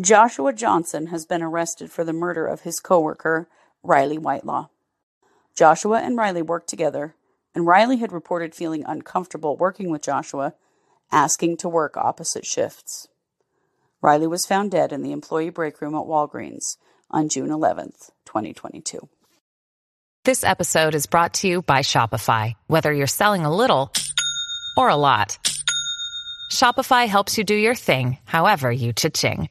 Joshua Johnson has been arrested for the murder of his coworker, Riley Whitelaw. Joshua and Riley worked together, and Riley had reported feeling uncomfortable working with Joshua, asking to work opposite shifts. Riley was found dead in the employee break room at Walgreens on June 11th, 2022. This episode is brought to you by Shopify. Whether you're selling a little or a lot, Shopify helps you do your thing, however you cha-ching.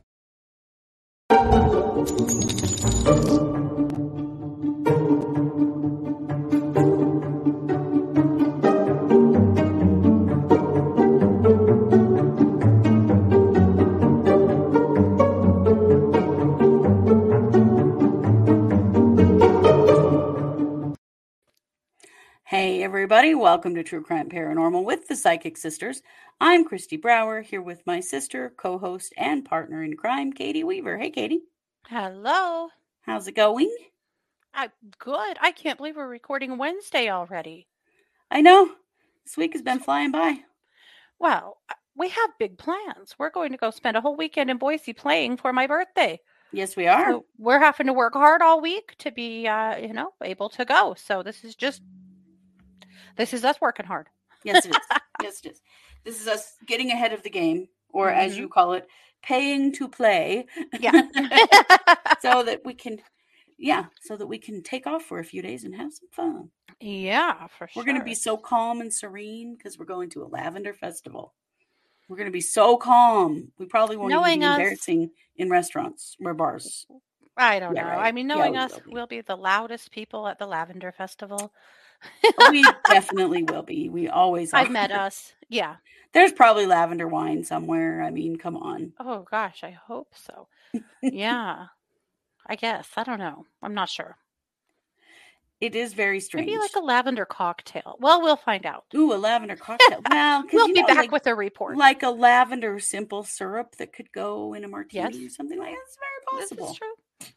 Thank you. Everybody, welcome to True Crime Paranormal with the Psychic Sisters. I'm Christy Brower here with my sister, co host, and partner in crime, Katie Weaver. Hey, Katie. Hello. How's it going? I good. I can't believe we're recording Wednesday already. I know. This week has been flying by. Well, we have big plans. We're going to go spend a whole weekend in Boise playing for my birthday. Yes, we are. So we're having to work hard all week to be, uh, you know, able to go. So this is just, this is us working hard. Yes, it is. yes, it is. This is us getting ahead of the game, or as Mm-hmm. you call it, paying to play. Yeah. so that we can, yeah, so that we can take off for a few days and have some fun. yeah, for sure. We're going to be so calm and serene because we're going to a lavender festival. We're going to be so calm. We probably won't even Knowing be us- embarrassing in restaurants or bars. I don't Yeah, know. right. I mean, Yeah, knowing we us, will be. we'll be the loudest people at the Lavender Festival. Oh, we definitely will be. We always. I've are. met us. Yeah. There's probably lavender wine somewhere. I mean, come on. Oh gosh, I hope so. yeah. I guess. I don't know. I'm not sure. It is very strange. Maybe like a lavender cocktail. Well, we'll find out. ooh a lavender cocktail. Well, We'll be know, back like, with a report. like a lavender simple syrup that could go in a martini Yes. or something like that. It's very this possible. is true.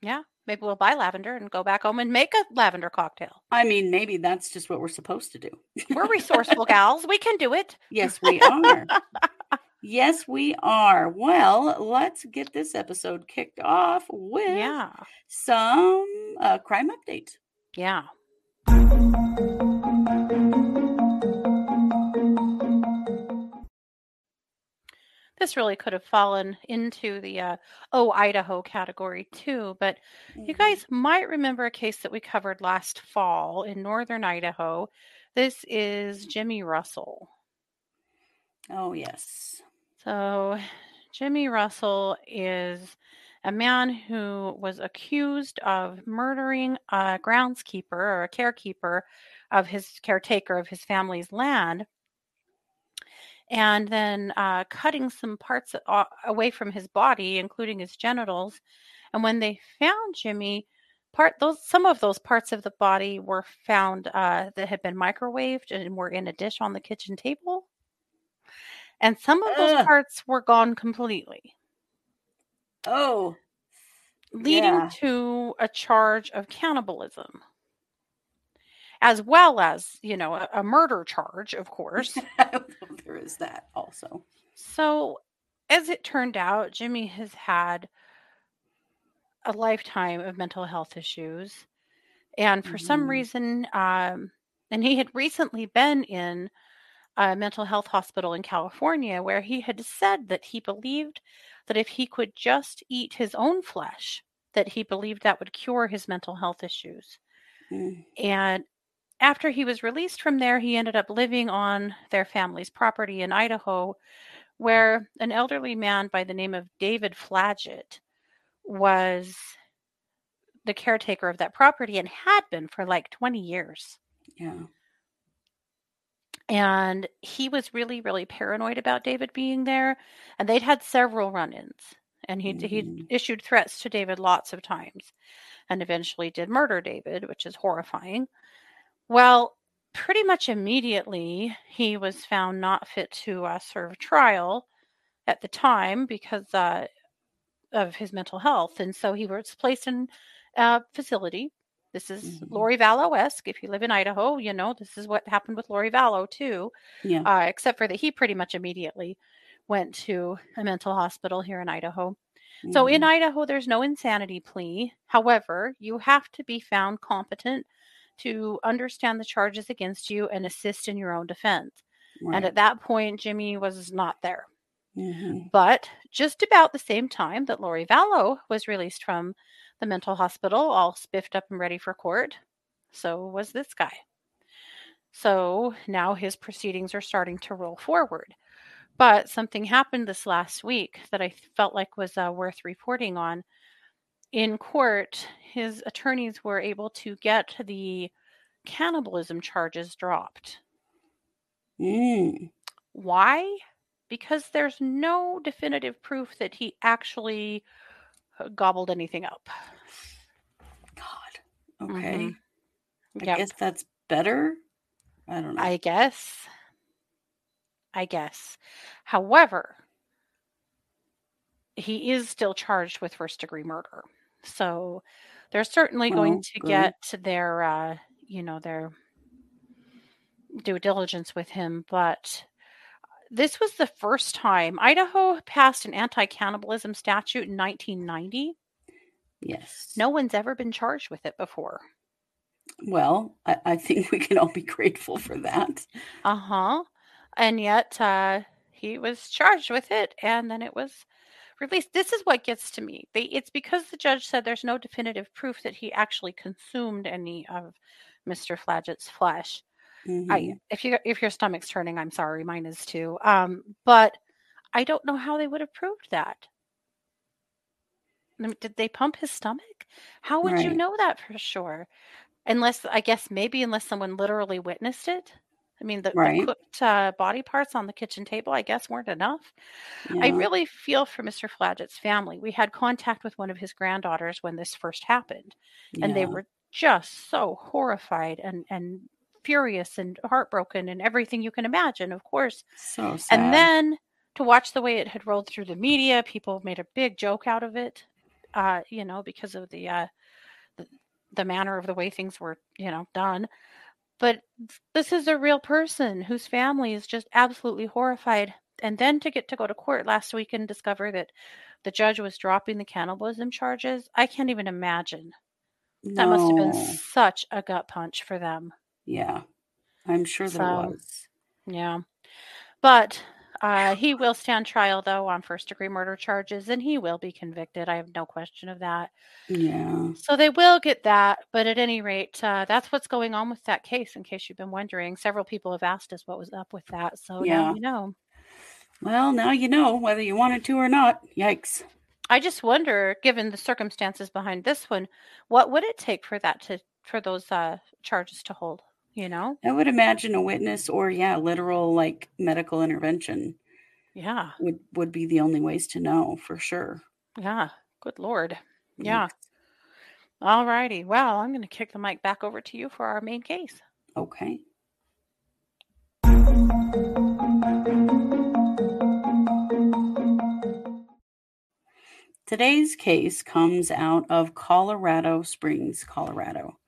Yeah. Maybe we'll buy lavender and go back home and make a lavender cocktail. I mean, maybe that's just what we're supposed to do. We're resourceful gals. We can do it. Yes, we are. yes, we are. Well, let's get this episode kicked off with Yeah. some uh, crime update. Yeah. This really could have fallen into the uh, oh Idaho category too, but you Mm-hmm. guys might remember a case that we covered last fall in northern Idaho. This is Jimmy Russell. Oh, yes. So, Jimmy Russell is a man who was accused of murdering a groundskeeper or a carekeeper of his caretaker of his family's land and then uh, cutting some parts a- away from his body, including his genitals. And when they found Jimmy, part those some of those parts of the body were found uh, that had been microwaved and were in a dish on the kitchen table. And some of those Ugh. parts were gone completely, Oh, leading Yeah. to a charge of cannibalism, as well as, you know, a, a murder charge, of course. there is that also. So, as it turned out, Jimmy has had a lifetime of mental health issues. And for some Mhm. reason, um, and he had recently been in a mental health hospital in California where he had said that he believed that if he could just eat his own flesh, that he believed that would cure his mental health issues. Mm. And after he was released from there, he ended up living on their family's property in Idaho, where an elderly man by the name of David Flaget was the caretaker of that property and had been for like 20 years. Yeah. And he was really, really paranoid about David being there. And they'd had several run ins. And he'd, Mhm. he'd issued threats to David lots of times and eventually did murder David, which is horrifying. Well, pretty much immediately, he was found not fit to uh, serve trial at the time because uh, of his mental health. And so he was placed in a facility. This is Mhm. Lori Vallow esque. If you live in Idaho, you know this is what happened with Lori Vallow too, Yeah. uh, except for that he pretty much immediately went to a mental hospital here in Idaho. So in Mhm. Idaho, there's no insanity plea. However, you have to be found competent to understand the charges against you and assist in your own defense. And at that point, Jimmy was not there. Mhm. But just about the same time that Lori Vallow was released from the mental hospital, all spiffed up and ready for court, so was this guy. So now his proceedings are starting to roll forward. But something happened this last week that I felt like was uh, worth reporting on. In court, his attorneys were able to get the cannibalism charges dropped. Mm. Why? Because there's no definitive proof that he actually uh, gobbled anything up. God. Okay. Mhm. I Yep. guess that's better. I don't know. I guess. I guess. However, he is still charged with first degree murder. So they're certainly going to good. get to their uh, you know, their due diligence with him, but this was the first time Idaho passed an anti-cannibalism statute in 1990. yes. No one's ever been charged with it before. Well, I, I think we can all be grateful for that. Uh huh. And yet uh, he was charged with it, and then it was released. This is what gets to me. They, it's because the judge said there's no definitive proof that he actually consumed any of Mr. Flaget's flesh. I, Mhm. if you if your stomach's turning, I'm sorry, mine is too. Um, but I don't know how they would have proved that. I mean, Did they pump his stomach? How would you know that for sure? Unless I guess maybe unless someone literally witnessed it. I mean, the, Right. the cooked uh, body parts on the kitchen table, I guess, weren't enough. I really feel for Mr. Flaget's family. We had contact with one of his granddaughters when this first happened, and they were just so horrified and and furious and heartbroken and everything you can imagine, of course. so sad. And then to watch the way it had rolled through the media, people made a big joke out of it, uh, you know, because of the uh, the, the manner of the way things were, you know, done. But this is a real person whose family is just absolutely horrified. And then to get to go to court last week and discover that the judge was dropping the cannibalism charges, I can't even imagine. That must have been such a gut punch for them. Yeah. I'm sure there So- was. Yeah. But uh, he will stand trial, though, on first degree murder charges, and he will be convicted. I have no question of that. Yeah. So they will get that. But at any rate, uh, that's what's going on with that case, in case you've been wondering. Several people have asked us what was up with that. So Yeah. now you know. Well, now you know whether you wanted to or not. Yikes. I just wonder, given the circumstances behind this one, what would it take for that to, for those uh, charges to hold? You know? I would imagine a witness or yeah, literal like medical intervention Yeah. would would be the only ways to know for sure. Yeah. Good Lord. Yeah. All righty. Well, I'm going to kick the mic back over to you for our main case. Okay. Today's case comes out of Colorado Springs, Colorado.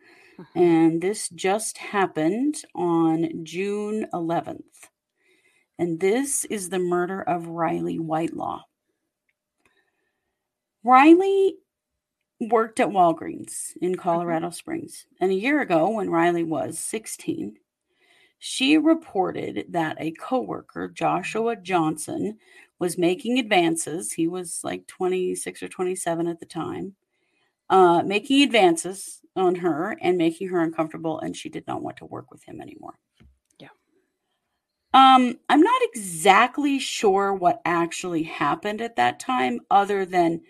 And this just happened on June 11th. And this is the murder of Riley Whitelaw. Riley worked at Walgreens in mm-hmm. Colorado Springs. And a year ago, when Riley was 16, she reported that a coworker, Joshua Johnson, was making advances. He was like 26 or 27 at the time uh, making advances on her and making her uncomfortable, and she did not want to work with him anymore. Yeah. Um, I'm not exactly sure what actually happened at that time, other than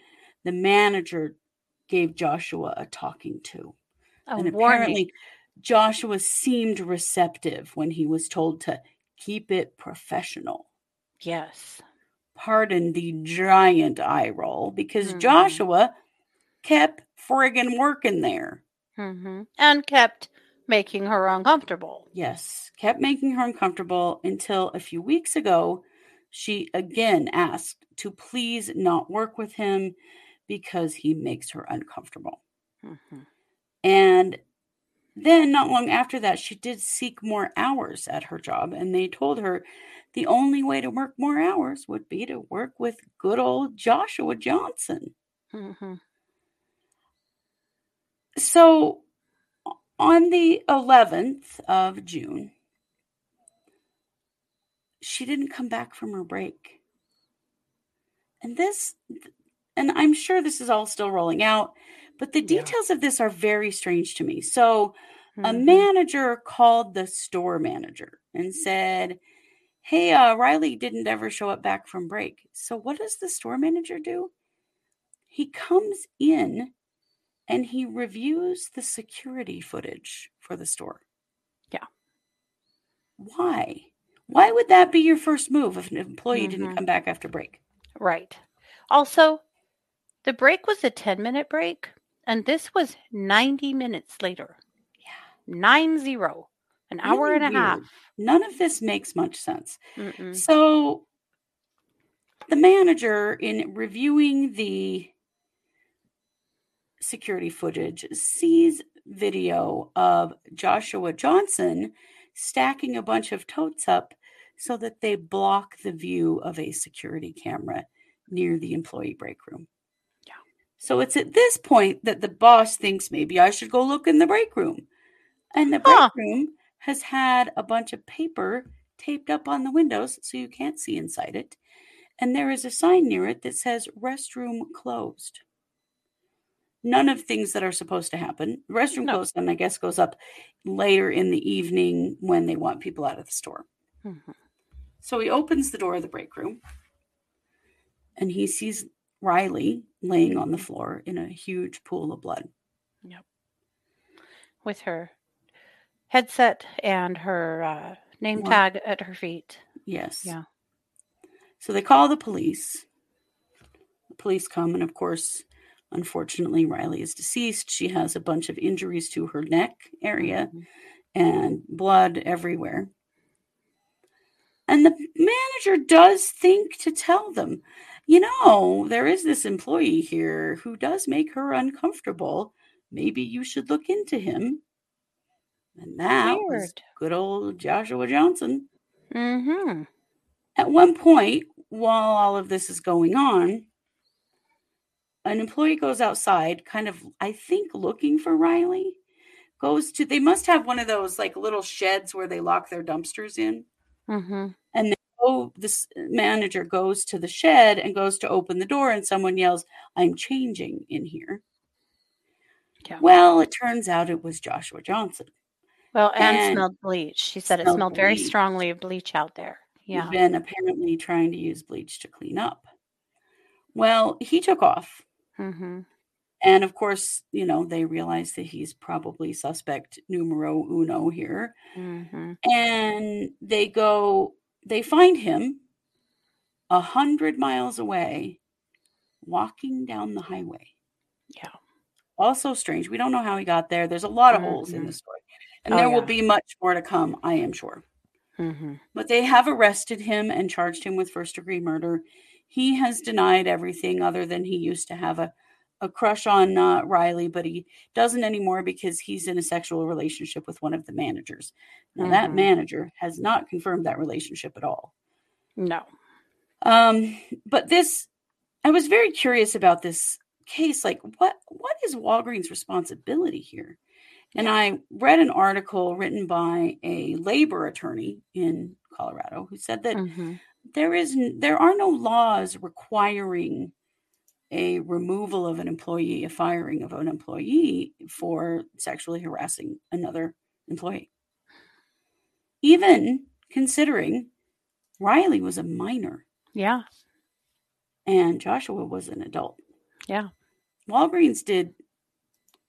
the manager gave Joshua a talking to. And warning. apparently, Joshua seemed receptive when he was told to keep it professional. Yes. Pardon the giant eye roll because Mhm. Joshua kept friggin' working there. hmm And kept making her uncomfortable. Yes, kept making her uncomfortable until a few weeks ago, she again asked to please not work with him because he makes her uncomfortable. hmm And then, not long after that, she did seek more hours at her job, and they told her the only way to work more hours would be to work with good old Joshua Johnson. hmm So, on the 11th of June, she didn't come back from her break. And this, and I'm sure this is all still rolling out, but the Yeah. details of this are very strange to me. So, a Mhm. manager called the store manager and said, Hey, uh, Riley didn't ever show up back from break. So, what does the store manager do? He comes in and he reviews the security footage for the store. Yeah. Why? Why would that be your first move if an employee didn't Mhm. come back after break? Right. Also, the break was a 10 minute break, and this was 90 minutes later. Yeah. Nine zero. An hour Really and a half. None of this makes much sense. Mm-mm. So, the manager, in reviewing the security footage, sees video of Joshua Johnson stacking a bunch of totes up so that they block the view of a security camera near the employee break room. Yeah. So, it's at this point that the boss thinks maybe I should go look in the break room. And the break Huh. room has had a bunch of paper taped up on the windows so you can't see inside it. And there is a sign near it that says restroom closed. None of things that are supposed to happen. Restroom No. closed, and I guess goes up later in the evening when they want people out of the store. Mhm. So he opens the door of the break room and he sees Riley laying on the floor in a huge pool of blood. Yep. With her headset and her uh, name tag at her feet. Yes. Yeah. So they call the police. The police come, and of course, unfortunately, Riley is deceased. She has a bunch of injuries to her neck area Mhm. and blood everywhere. And the manager does think to tell them, you know, there is this employee here who does make her uncomfortable. Maybe you should look into him. And that was good old Joshua Johnson. Mm-hmm. At one point, while all of this is going on, an employee goes outside, kind of, I think, looking for Riley. Goes to, they must have one of those like little sheds where they lock their dumpsters in. Mm-hmm. Oh, this manager goes to the shed and goes to open the door, and someone yells, I'm changing in here. Yeah. Well, it turns out it was Joshua Johnson. Well, and, and smelled bleach. She said it smelled smelled very strongly of bleach out there. Yeah. been apparently trying to use bleach to clean up. Well, he took off. Mm-hmm. And of course, you know, they realize that he's probably suspect numero uno here. Mm-hmm. And they go, they find him a hundred miles away, walking down the highway. Yeah. Also strange. We don't know how he got there. There's a lot of holes in Mhm. the story. And Oh, there will be much more to come, I am sure. Mm-hmm. But they have arrested him and charged him with first degree murder. He has denied everything other than he used to have a, a crush on uh, Riley, but he doesn't anymore because he's in a sexual relationship with one of the managers. Now, that Mhm. manager has not confirmed that relationship at all. No. Um, but this, I was very curious about this case. Like, what what is Walgreens' responsibility here? And I read an article written by a labor attorney in Colorado who said that Mm-hmm. There is there are no laws requiring a removal of an employee, a firing of an employee for sexually harassing another employee. Even considering Riley was a minor Yeah. and Joshua was an adult. Yeah. Walgreens did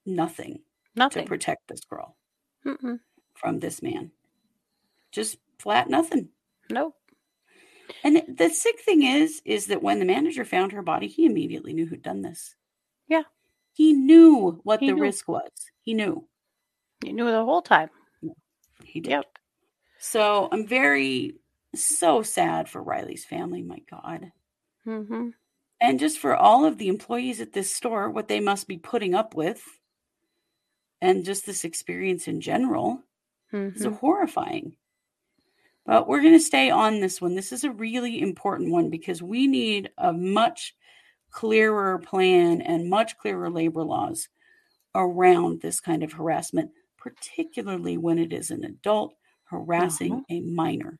nothing Nothing. to protect this girl Mm-mm. from this man. Just flat nothing. Nope. And the sick thing is, is that when the manager found her body, he immediately knew who'd done this. Yeah. He knew what He the knew. risk was. He knew. He knew the whole time. He did. Yep. So I'm very, so sad for Riley's family. My God. Mm-hmm. And just for all of the employees at this store, what they must be putting up with, and just this experience in general is Mm-hmm. horrifying. But we're going to stay on this one. This is a really important one because we need a much clearer plan and much clearer labor laws around this kind of harassment, particularly when it is an adult harassing uh-huh. a minor.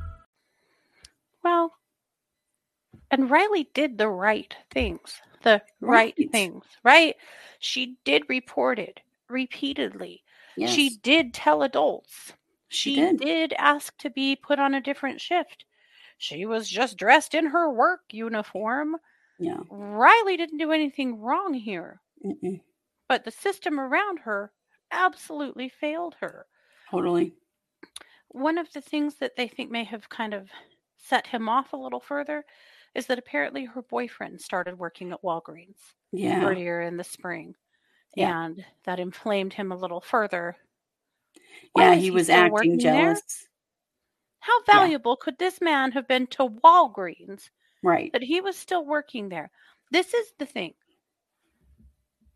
Well, and Riley did the right things. The right, Right. things, right? She did report it repeatedly. Yes. She did tell adults. She She did. did ask to be put on a different shift. She was just dressed in her work uniform. Yeah. Riley didn't do anything wrong here, Mm-mm. but the system around her absolutely failed her. Totally. One of the things that they think may have kind of set him off a little further is that apparently her boyfriend started working at Walgreens Yeah. earlier in the spring. Yeah. And that inflamed him a little further. Yeah. Why is He was still acting working there? jealous. How Yeah. valuable could this man have been to Walgreens Right. that he was still working there? This is the thing.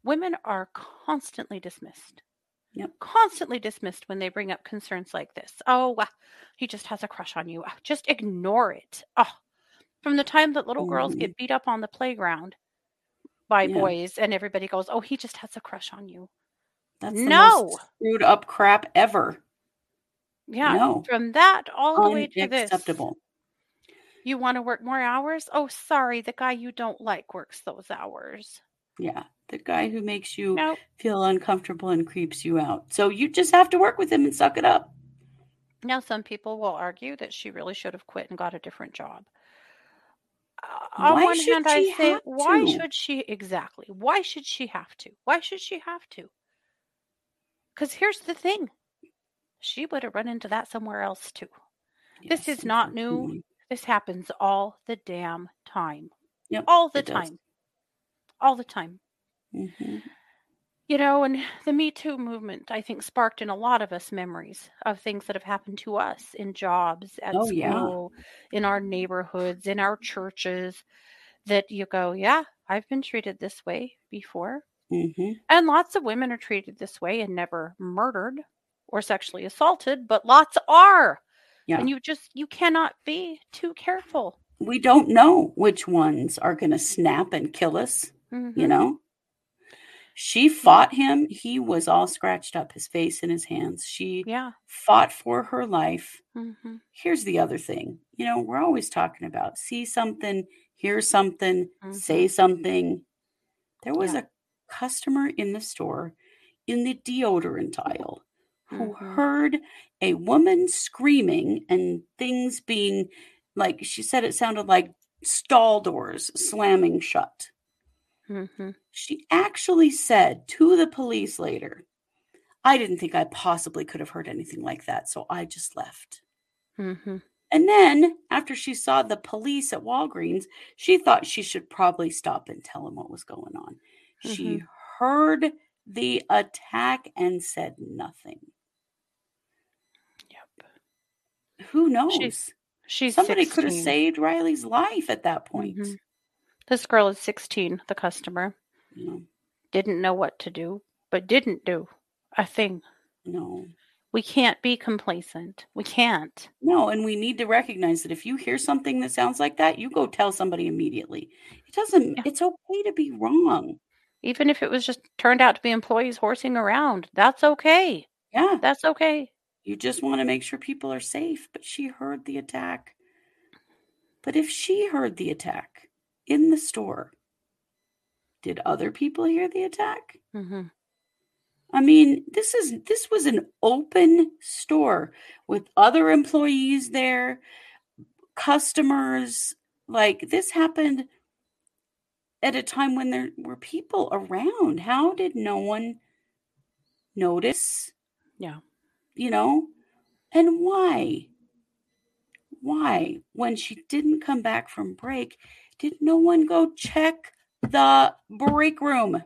Women are constantly dismissed. Yep. Constantly dismissed when they bring up concerns like this. Oh, he just has a crush on you. Just ignore it. Oh, from the time that little girls Mhm. get beat up on the playground by Yeah. boys and everybody goes, "Oh, he just has a crush on you." That's the No. most screwed up crap ever. Yeah. No. From that all the way to this. Acceptable. You want to work more hours? Oh, sorry, the guy you don't like works those hours. Yeah. The guy who makes you Nope. feel uncomfortable and creeps you out. So you just have to work with him and suck it up. Now, some people will argue that she really should have quit and got a different job. Uh, on Why one should hand, I she say, why to? should she exactly? Why should she have to? Why should she have to? Because here's the thing she would have run into that somewhere else too. This is not new. This happens all the damn time. Yep, All the time. does. All the time. Mhm. You know, and the Me Too movement, I think, sparked in a lot of us memories of things that have happened to us in jobs, at Oh, yeah. school, in our neighborhoods, in our churches, that you go, yeah, I've been treated this way before. Mhm. And lots of women are treated this way and never murdered or sexually assaulted, but lots are. Yeah. And you just, you cannot be too careful. We don't know which ones are going to snap and kill us, you Mhm. know? She fought him. He was all scratched up, his face and his hands. She Yeah. fought for her life. hmm Here's the other thing. You know, we're always talking about see something, hear something, say something. There was Yeah. a customer in the store in the deodorant aisle who Mhm. heard a woman screaming and things being like she said it sounded like stall doors slamming shut. Hmm She actually said to the police later, I didn't think I possibly could have heard anything like that, so I just left. hmm And then, after she saw the police at Walgreens, she thought she should probably stop and tell him what was going on. She heard the attack and said nothing. Yep. Who knows? She's She's Somebody could have saved Riley's life at that point. Mhm. This girl is 16, the customer. No, Didn't know what to do, but didn't do a thing. no, We can't be complacent. We can't. no. And we need to recognize that if you hear something that sounds like that, you go tell somebody immediately. It doesn't, Yeah. it's okay to be wrong. Even if it was just turned out to be employees horsing around, that's okay. Yeah. That's okay. You just want to make sure people are safe. But she heard the attack. But if she heard the attack in the store, did other people hear the attack? hmm I mean, this is this was an open store with other employees there, customers. Like this happened at a time when there were people around. How did no one notice? Yeah. You know? And why? Why, when she didn't come back from break, did no one go check the break room?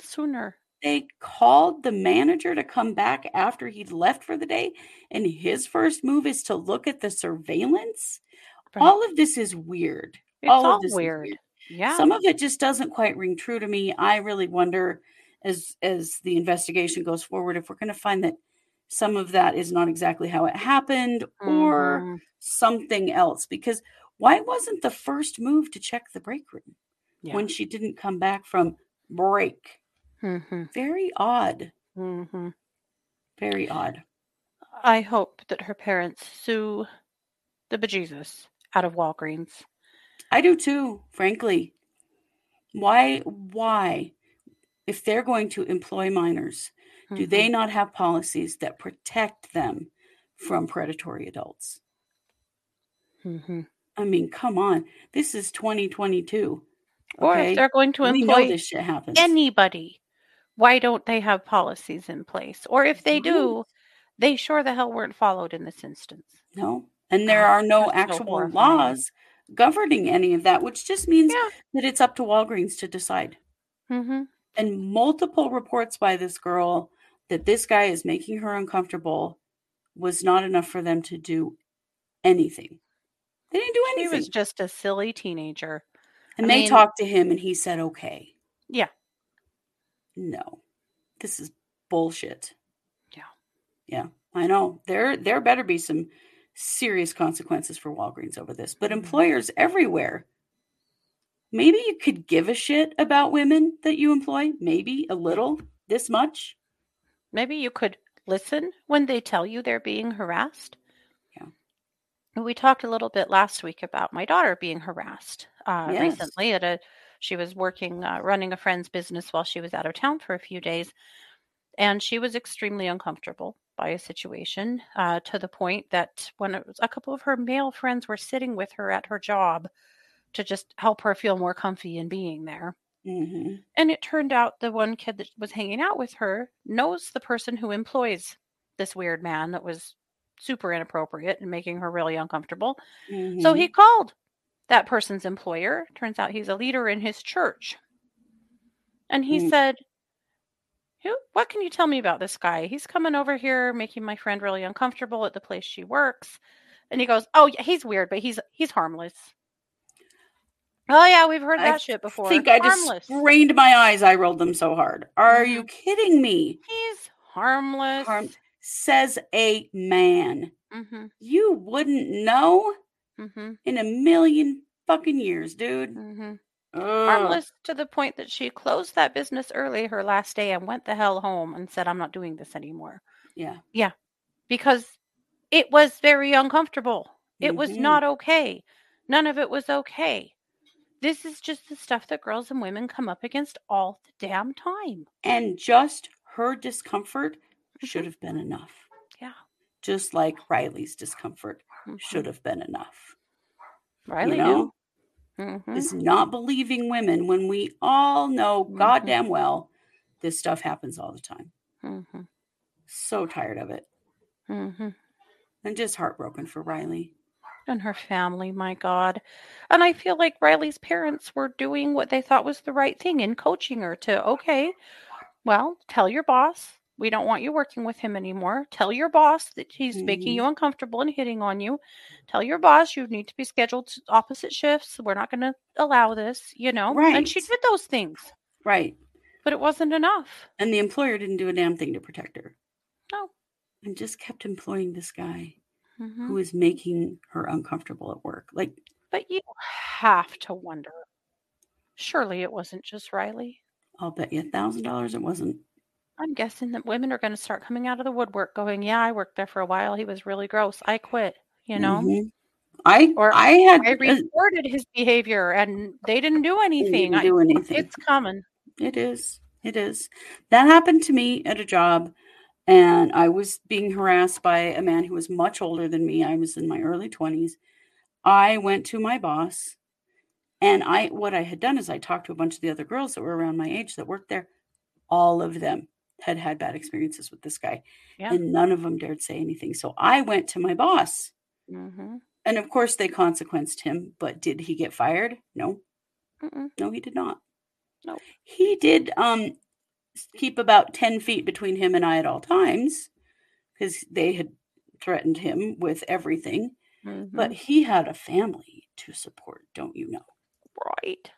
Sooner. they called the manager to come back after he'd left for the day and his first move is to look at the surveillance Right. all of this is weird It's all all, of this is weird. Yeah. some of it just doesn't quite ring true to me i really wonder as as the investigation goes forward if we're going to find that some of that is not exactly how it happened or Mhm. something else because why wasn't the first move to check the break room Yeah. when she didn't come back from break Mhm. very odd Mhm. very odd I hope that her parents sue the bejesus out of Walgreens. I do too, frankly. Why why if they're going to employ minors, do Mhm. they not have policies that protect them from predatory adults? Mhm. I mean, come on. This is 2022. Or Okay? if they're going to employ this shit happens. anybody, why don't they have policies in place? Or if they do, they sure the hell weren't followed in this instance. no. And there are no that's actual horrifying. laws governing any of that, which just means Yeah. that it's up to Walgreens to decide. hmm and multiple reports by this girl that this guy is making her uncomfortable was not enough for them to do anything. They didn't do anything. He was just a silly teenager. and I they mean- talked to him and he said, okay. Yeah. No. This is bullshit. Yeah. Yeah. I know. There there better be some serious consequences for Walgreens over this. But Mhm. employers everywhere maybe you could give a shit about women that you employ, maybe a little, this much. Maybe you could listen when they tell you they're being harassed. We talked a little bit last week about my daughter being harassed uh, Yes. recently at a she was working uh, running a friend's business while she was out of town for a few days and she was extremely uncomfortable by a situation uh, to the point that when it was, a couple of her male friends were sitting with her at her job to just help her feel more comfy in being there hmm and it turned out the one kid that was hanging out with her knows the person who employs this weird man that was super inappropriate and making her really uncomfortable. So Mm-hmm. he called that person's employer. Turns out he's a leader in his church. And he Mm. said, Who, What can you tell me about this guy? He's coming over here making my friend really uncomfortable at the place she works. And he goes, Oh, yeah, he's weird, but he's he's harmless. Oh yeah, we've heard I that shit before. I think I just harmless. strained my eyes. I rolled them so hard. Are you kidding me? He's harmless. Harm- says a man. Mm-hmm. You wouldn't know Mm-hmm. in a million fucking years, dude. Mm-hmm. Harmless to the point that she closed that business early her last day and went the hell home and said, I'm not doing this anymore. Yeah. Yeah. Because it was very uncomfortable. It was Mhm. not okay. None of it was okay. This is just the stuff that girls and women come up against all the damn time. And just her discomfort should have been enough. Mm-hmm. Yeah. Just like Riley's discomfort Mhm. should have been enough. Riley you know? knew. Mhm. Is not believing women when we all know Mhm. goddamn well this stuff happens all the time. Mhm. So tired of it. Mhm. and just heartbroken for Riley. and her family, my God. And I feel like Riley's parents were doing what they thought was the right thing in coaching her to, okay, well, tell your boss We don't want you working with him anymore. Tell your boss that he's making Mhm. you uncomfortable and hitting on you. Tell your boss you need to be scheduled to opposite shifts. We're not going to allow this, you know? Right. And she did those things, Right. but it wasn't enough. And the employer didn't do a damn thing to protect her No. and just kept employing this guy Mhm. who is making her uncomfortable at work. Like, But you have to wonder. Surely it wasn't just Riley. I'll bet you a thousand dollars it wasn't. I'm guessing that women are going to start coming out of the woodwork going, Yeah, I worked there for a while. He was really gross. I quit, you know? Mhm. I Or I had I uh, reported his behavior and they didn't do anything. didn't do anything. it's common. It is. It is. That happened to me at a job, and I was being harassed by a man who was much older than me. I was in my early 20s. I went to my boss, and I what I had done is I talked to a bunch of the other girls that were around my age that worked there. All of them had had bad experiences with this guy, Yeah. and none of them dared say anything. So I went to my boss, Mm-hmm. and of course they consequenced him. But did he get fired? No. Mm-mm. No, he did not. Nope. He did um keep about 10 feet between him and I at all times because they had threatened him with everything. But he had a family to support, don't you know? right.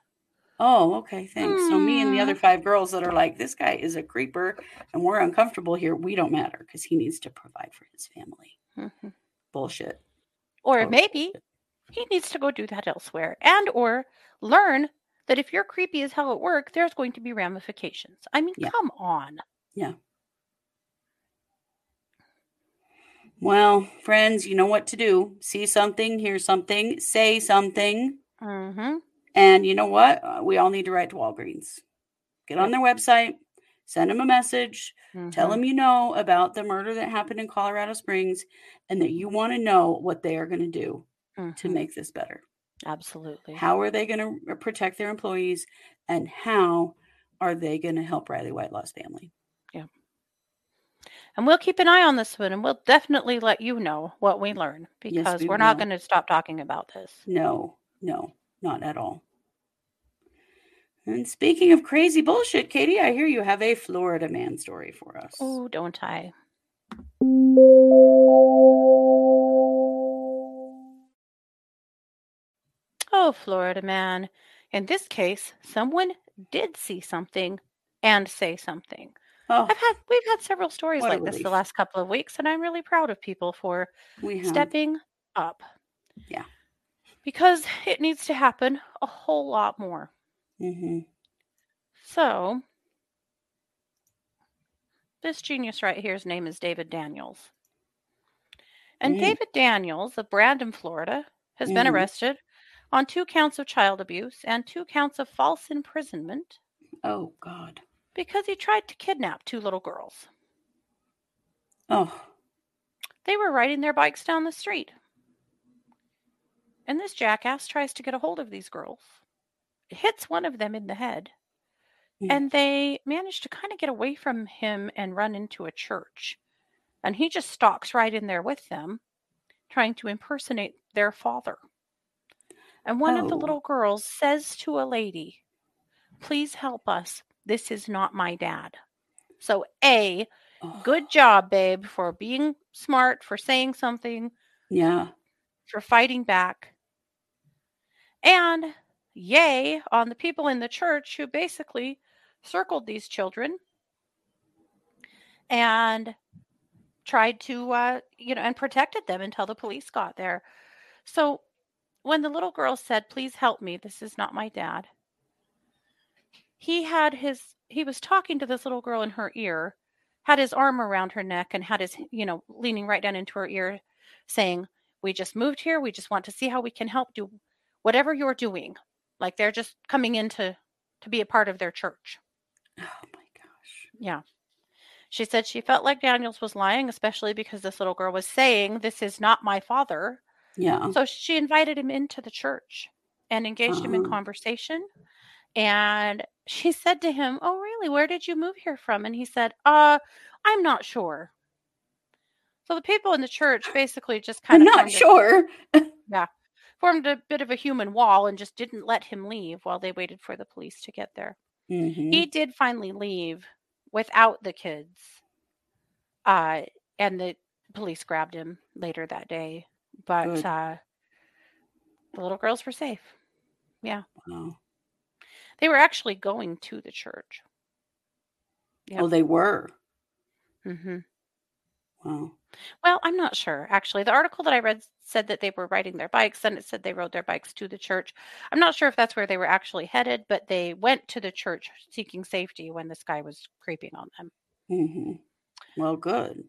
Oh, okay, thanks. So me and the other Mm. five girls that are like, this guy is a creeper and we're uncomfortable here, we don't matter because he needs to provide for his family. Mhm. Bullshit. Or Total maybe he needs to go do that elsewhere and or learn that if you're creepy as hell at work, there's going to be ramifications. I mean, Yeah. come on. Yeah. Well, friends, you know what to do. See something, hear something, say something. Mm-hmm. And you know what? Uh, we all need to write to Walgreens. Get on their website, send them a message, Mm-hmm. tell them you know about the murder that happened in Colorado Springs and that you want to know what they are going to do to Mhm. make this better. Absolutely. How are they going to protect their employees and how are they going to help Riley Whitelaw's family? Yeah. And we'll keep an eye on this one and we'll definitely let you know what we learn Yes, because we we're not going to stop talking about this. No, no, not at all. And speaking of crazy bullshit, Katie, I hear you have a Florida man story for us. Oh, don't I? Oh, Florida man. In this case, someone did see something and say something. Oh, I've had we've had several stories like this the last couple of weeks, and I'm really proud of people for stepping up. Yeah. Because it needs to happen a whole lot more. hmm So, this genius right here's name is David Daniels. And Mm. David Daniels of Brandon, Florida, has been Mhm. arrested on two counts of child abuse and two counts of false imprisonment Oh, God. because he tried to kidnap two little girls. Oh, They were riding their bikes down the street. And this jackass tries to get a hold of these girls, hits one of them in the head, Mm. and they manage to kind of get away from him and run into a church. And he just stalks right in there with them, trying to impersonate their father. And one of the Oh. little girls says to a lady, Please help us. This is not my dad. So, A, oh. good job, babe, for being smart, for saying something, Yeah. for fighting back. And yay on the people in the church who basically circled these children and tried to, uh, you know, and protected them until the police got there. So when the little girl said, Please help me, this is not my dad, he had his, he was talking to this little girl in her ear, had his arm around her neck, and had his, you know, leaning right down into her ear, saying, We just moved here. We just want to see how we can help do whatever you're doing. Like they're just coming in to, to be a part of their church. Oh, my gosh. Yeah. She said she felt like Daniels was lying, especially because this little girl was saying, This is not my father. Yeah. So she invited him into the church and engaged him in Uh-huh. conversation. And she said to him, Oh, really? Where did you move here from? And he said, Uh, I'm not sure. So the people in the church basically just kind I'm of not sure. formed a bit of a human wall and just didn't let him leave while they waited for the police to get there. Mhm. He did finally leave without the kids. Uh, and the police grabbed him later that day. But Good. uh, the little girls were safe. Yeah. Wow. They were actually going to the church. Yep. Oh, they were. hmm Wow. Well, I'm not sure. Actually, the article that I read said that they were riding their bikes, and it said they rode their bikes to the church. I'm not sure if that's where they were actually headed, but they went to the church seeking safety when this guy was creeping on them. hmm Well, good.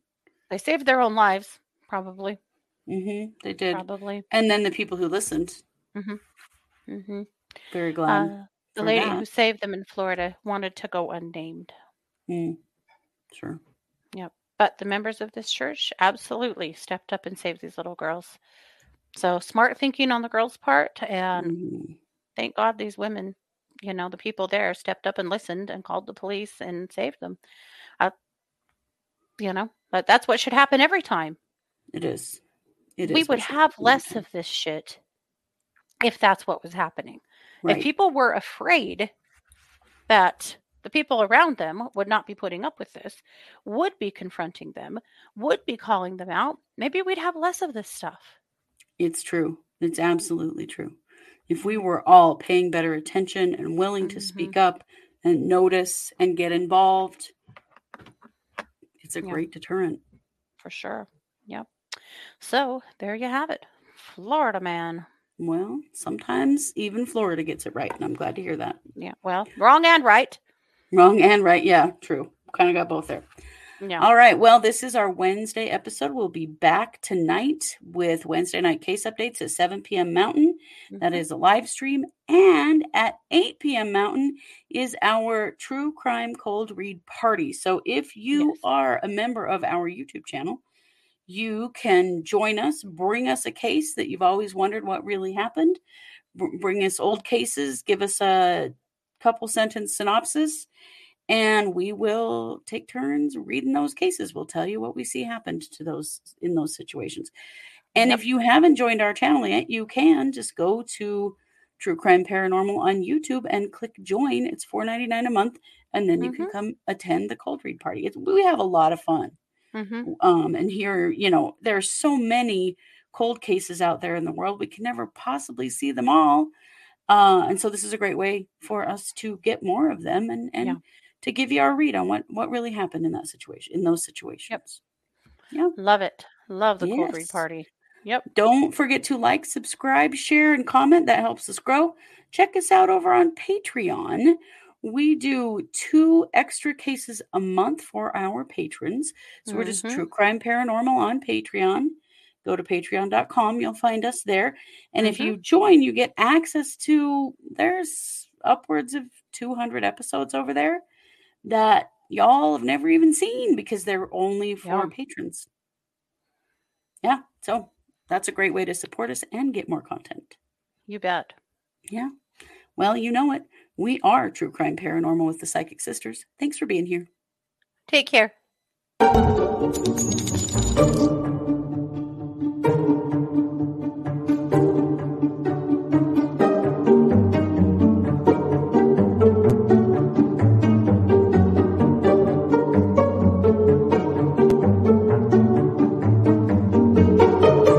They saved their own lives, probably. hmm They did. Probably. And then the people who listened, hmm very glad. Uh, the lady that. who saved them in Florida wanted to go unnamed. Mm. Sure. Yep. But the members of this church absolutely stepped up and saved these little girls. So smart thinking on the girls' part. And Mhm. thank God these women, you know, the people there stepped up and listened and called the police and saved them. Uh, you know, but that's what should happen every time. It is. It we is would have less of this shit if that's what was happening. Right. If people were afraid that the people around them would not be putting up with this, would be confronting them, would be calling them out, maybe we'd have less of this stuff. It's true. It's absolutely true. If we were all paying better attention and willing to Mhm. speak up and notice and get involved, it's a Yeah. great deterrent. For sure. Yep. So there you have it. Florida man. Well, sometimes even Florida gets it right, and I'm glad to hear that. Yeah. Well, wrong and right. Wrong and right. Yeah, true. Kind of got both there. Yeah. All right. Well, this is our Wednesday episode. We'll be back tonight with Wednesday night case updates at 7 p.m. Mountain. That Mhm. is a live stream. And at 8 p.m. Mountain is our true crime cold read party. So if you Yes. are a member of our YouTube channel, you can join us, bring us a case that you've always wondered what really happened, br- bring us old cases, give us a couple sentence synopsis, and we will take turns reading those cases. We'll tell you what we see happened to those in those situations. And Yep. if you haven't joined our channel yet, you can just go to True Crime Paranormal on YouTube and click join. It's $4.99 a month, and then you can Mhm. come attend the cold read party. It's, we have a lot of fun. Mhm. Um, and here, you know, there are so many cold cases out there in the world. We can never possibly see them all. Uh, and so this is a great way for us to get more of them and, and Yeah. to give you our read on what, what really happened in that situation, in those situations. Yep. Yeah. Love it. Love the cold read party. Yep. Don't forget to like, subscribe, share, and comment. That helps us grow. Check us out over on Patreon. We do two extra cases a month for our patrons. So we're just Mhm. True Crime Paranormal on Patreon. Go to patreon.com. You'll find us there. And if Mhm. you join, you get access to, there's upwards of 200 episodes over there that y'all have never even seen because they're only for Yeah. patrons. Yeah. So that's a great way to support us and get more content. You bet. Yeah. Well, you know it. We are True Crime Paranormal with the Psychic Sisters. Thanks for being here. Take care.